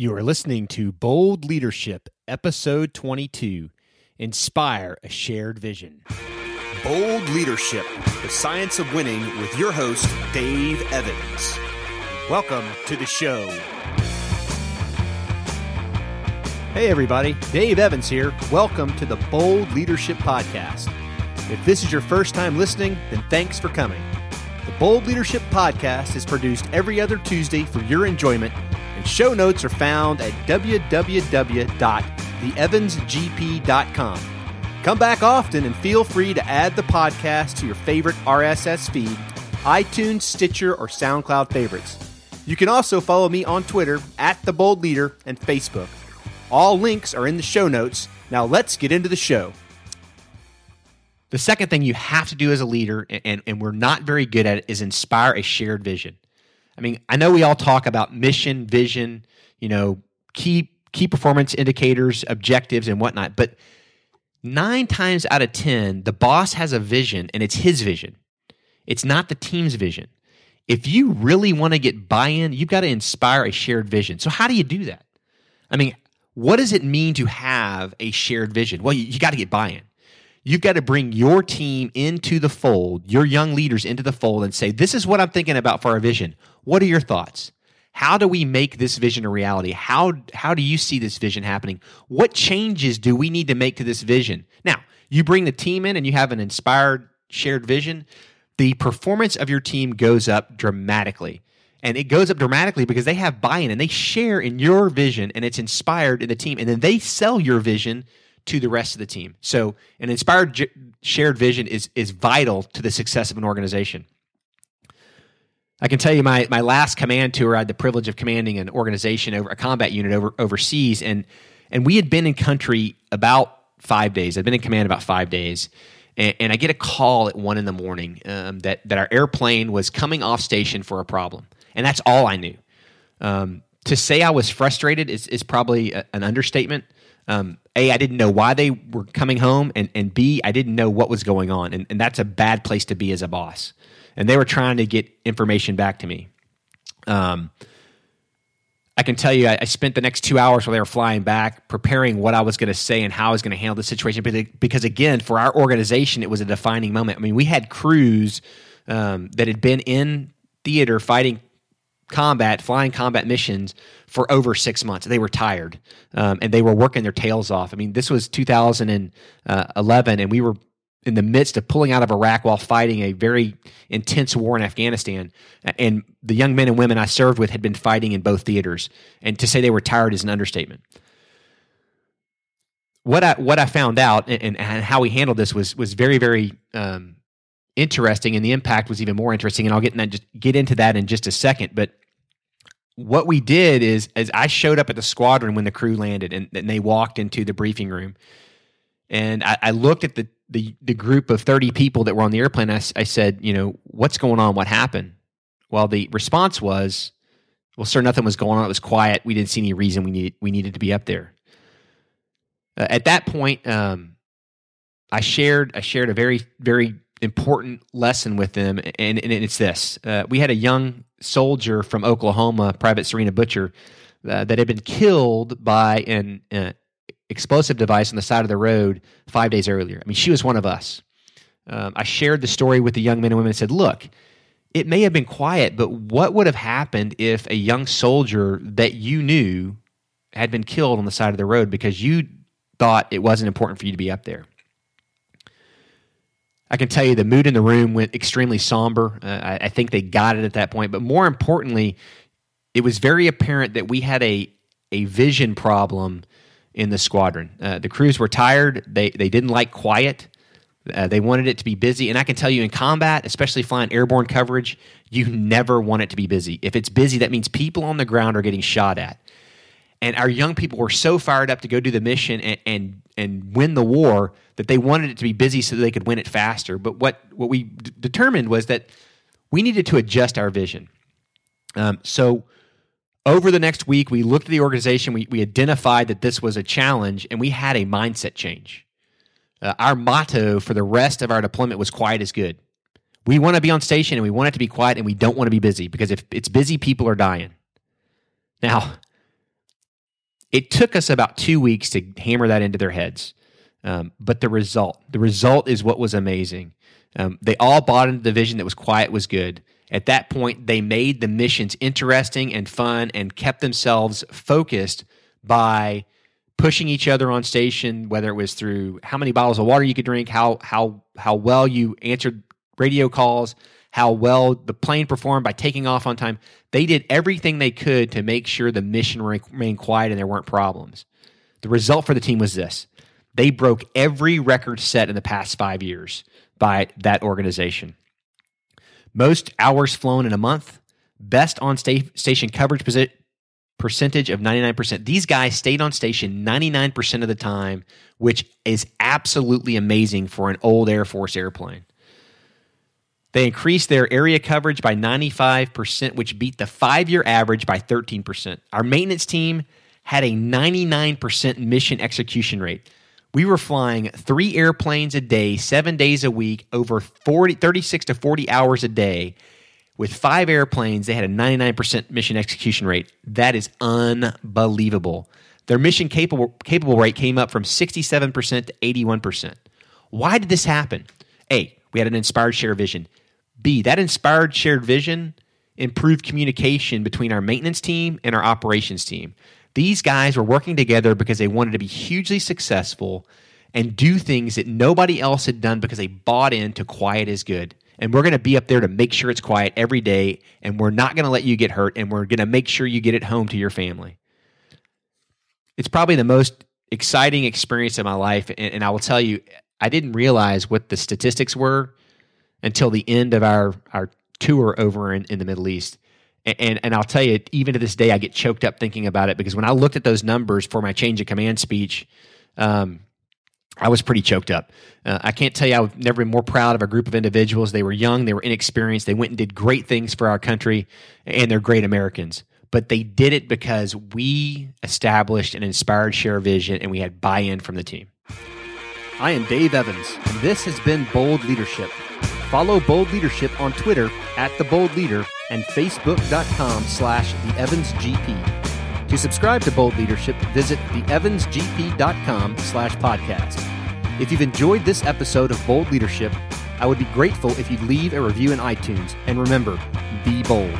You are listening to Bold Leadership, Episode 22 Inspire a Shared Vision. Bold Leadership, the science of winning, with your host, Dave Evans. Welcome to the show. Hey, everybody, Dave Evans here. Welcome to the Bold Leadership Podcast. If this is your first time listening, then thanks for coming. The Bold Leadership Podcast is produced every other Tuesday for your enjoyment and show notes are found at www.theevansgp.com. Come back often and feel free to add the podcast to your favorite RSS feed, iTunes, Stitcher, or SoundCloud favorites. You can also follow me on Twitter at The Bold Leader and Facebook. All links are in the show notes. Now let's get into the show. The second thing you have to do as a leader, and, and we're not very good at it, is inspire a shared vision. I mean, I know we all talk about mission, vision, you know, key key performance indicators, objectives, and whatnot, but nine times out of ten, the boss has a vision, and it's his vision. It's not the team's vision. If you really want to get buy-in, you've got to inspire a shared vision. So how do you do that? I mean, what does it mean to have a shared vision? Well, you, you got to get buy-in. You've got to bring your team into the fold, your young leaders into the fold, and say, This is what I'm thinking about for our vision. What are your thoughts? How do we make this vision a reality? How, how do you see this vision happening? What changes do we need to make to this vision? Now, you bring the team in and you have an inspired, shared vision. The performance of your team goes up dramatically. And it goes up dramatically because they have buy in and they share in your vision and it's inspired in the team. And then they sell your vision to the rest of the team. So, an inspired shared vision is is vital to the success of an organization. I can tell you my my last command tour, I had the privilege of commanding an organization over a combat unit over overseas, and and we had been in country about five days. I'd been in command about five days, and, and I get a call at one in the morning um, that that our airplane was coming off station for a problem, and that's all I knew. Um, to say I was frustrated is is probably a, an understatement. Um, a, I didn't know why they were coming home, and, and B, I didn't know what was going on. And, and that's a bad place to be as a boss. And they were trying to get information back to me. Um, I can tell you, I, I, spent the next two hours while they were flying back preparing what I was going to say and how I was going to handle the situation. Because, again, for our organization, it was a defining moment. I mean, we had crews um, that had been in theater fighting combat, flying combat missions for over six months. They were tired um, and they were working their tails off. I mean, this was 2011, and we were in the midst of pulling out of Iraq while fighting a very intense war in Afghanistan. And the young men and women I served with had been fighting in both theaters. And to say they were tired is an understatement. What I what I found out and, and how we handled this was was very very um, interesting, and the impact was even more interesting. And I'll get in that, just get into that in just a second. But what we did is as I showed up at the squadron when the crew landed and, and they walked into the briefing room and I, I looked at the, the, the group of 30 people that were on the airplane. I, I said, you know, what's going on? What happened? Well, the response was, well, sir, nothing was going on. It was quiet. We didn't see any reason we needed, we needed to be up there. Uh, at that point, um, I shared, I shared a very, very important lesson with them, and, and it's this: uh, we had a young soldier from Oklahoma, Private Serena Butcher, uh, that had been killed by an uh, explosive device on the side of the road five days earlier. I mean, she was one of us. Um, I shared the story with the young men and women and said, "Look." It may have been quiet, but what would have happened if a young soldier that you knew had been killed on the side of the road because you thought it wasn't important for you to be up there? I can tell you the mood in the room went extremely somber. Uh, I, I, think they got it at that point. But more importantly, it was very apparent that we had a, a vision problem in the squadron. Uh, the crews were tired. They, they didn't like quiet. Uh, they wanted it to be busy. And I can tell you in combat, especially flying airborne coverage, you never want it to be busy. If it's busy, that means people on the ground are getting shot at. And our young people were so fired up to go do the mission and, and, and win the war that they wanted it to be busy so they could win it faster. But what, what we d- determined was that we needed to adjust our vision. Um, so over the next week, we looked at the organization, we, we identified that this was a challenge, and we had a mindset change. Uh, our motto for the rest of our deployment was quiet is good. We want to be on station and we want it to be quiet and we don't want to be busy because if it's busy, people are dying. Now, It took us about two weeks to hammer that into their heads. Um, but the result, the result is what was amazing. Um, they all bought into the vision that was quiet was good. At that point, they made the missions interesting and fun and kept themselves focused by pushing each other on station, whether it was through how many bottles of water you could drink, how how how well you answered radio calls, how well the plane performed by taking off on time. They did everything they could to make sure the mission remained quiet and there weren't problems. The result for the team was this they broke every record set in the past five years by that organization. Most hours flown in a month, best on sta- station coverage posi- percentage of 99%. These guys stayed on station 99% of the time, which is absolutely amazing for an old Air Force airplane. They increased their area coverage by 95%, which beat the five year average by 13%. Our maintenance team had a 99% mission execution rate. We were flying three airplanes a day, seven days a week, over 40, 36 to 40 hours a day. With five airplanes, they had a 99% mission execution rate. That is unbelievable. Their mission capable, capable rate came up from 67% to 81%. Why did this happen? A, we had an inspired shared vision. B, that inspired shared vision improved communication between our maintenance team and our operations team. These guys were working together because they wanted to be hugely successful and do things that nobody else had done because they bought into quiet is good. And we're going to be up there to make sure it's quiet every day, and we're not going to let you get hurt, and we're going to make sure you get it home to your family. It's probably the most exciting experience of my life, and, and I will tell you, I didn't realize what the statistics were until the end of our, our tour over in, in the Middle East. And, and I'll tell you, even to this day, I get choked up thinking about it because when I looked at those numbers for my change of command speech, um, I was pretty choked up. Uh, I can't tell you I've never been more proud of a group of individuals. They were young, they were inexperienced, they went and did great things for our country, and they're great Americans. But they did it because we established an inspired share vision and we had buy in from the team. I am Dave Evans, and this has been Bold Leadership. Follow Bold Leadership on Twitter at The Bold Leader and Facebook.com slash The Evans GP. To subscribe to Bold Leadership, visit theevansgp.com slash podcast. If you've enjoyed this episode of Bold Leadership, I would be grateful if you'd leave a review in iTunes. And remember, be bold.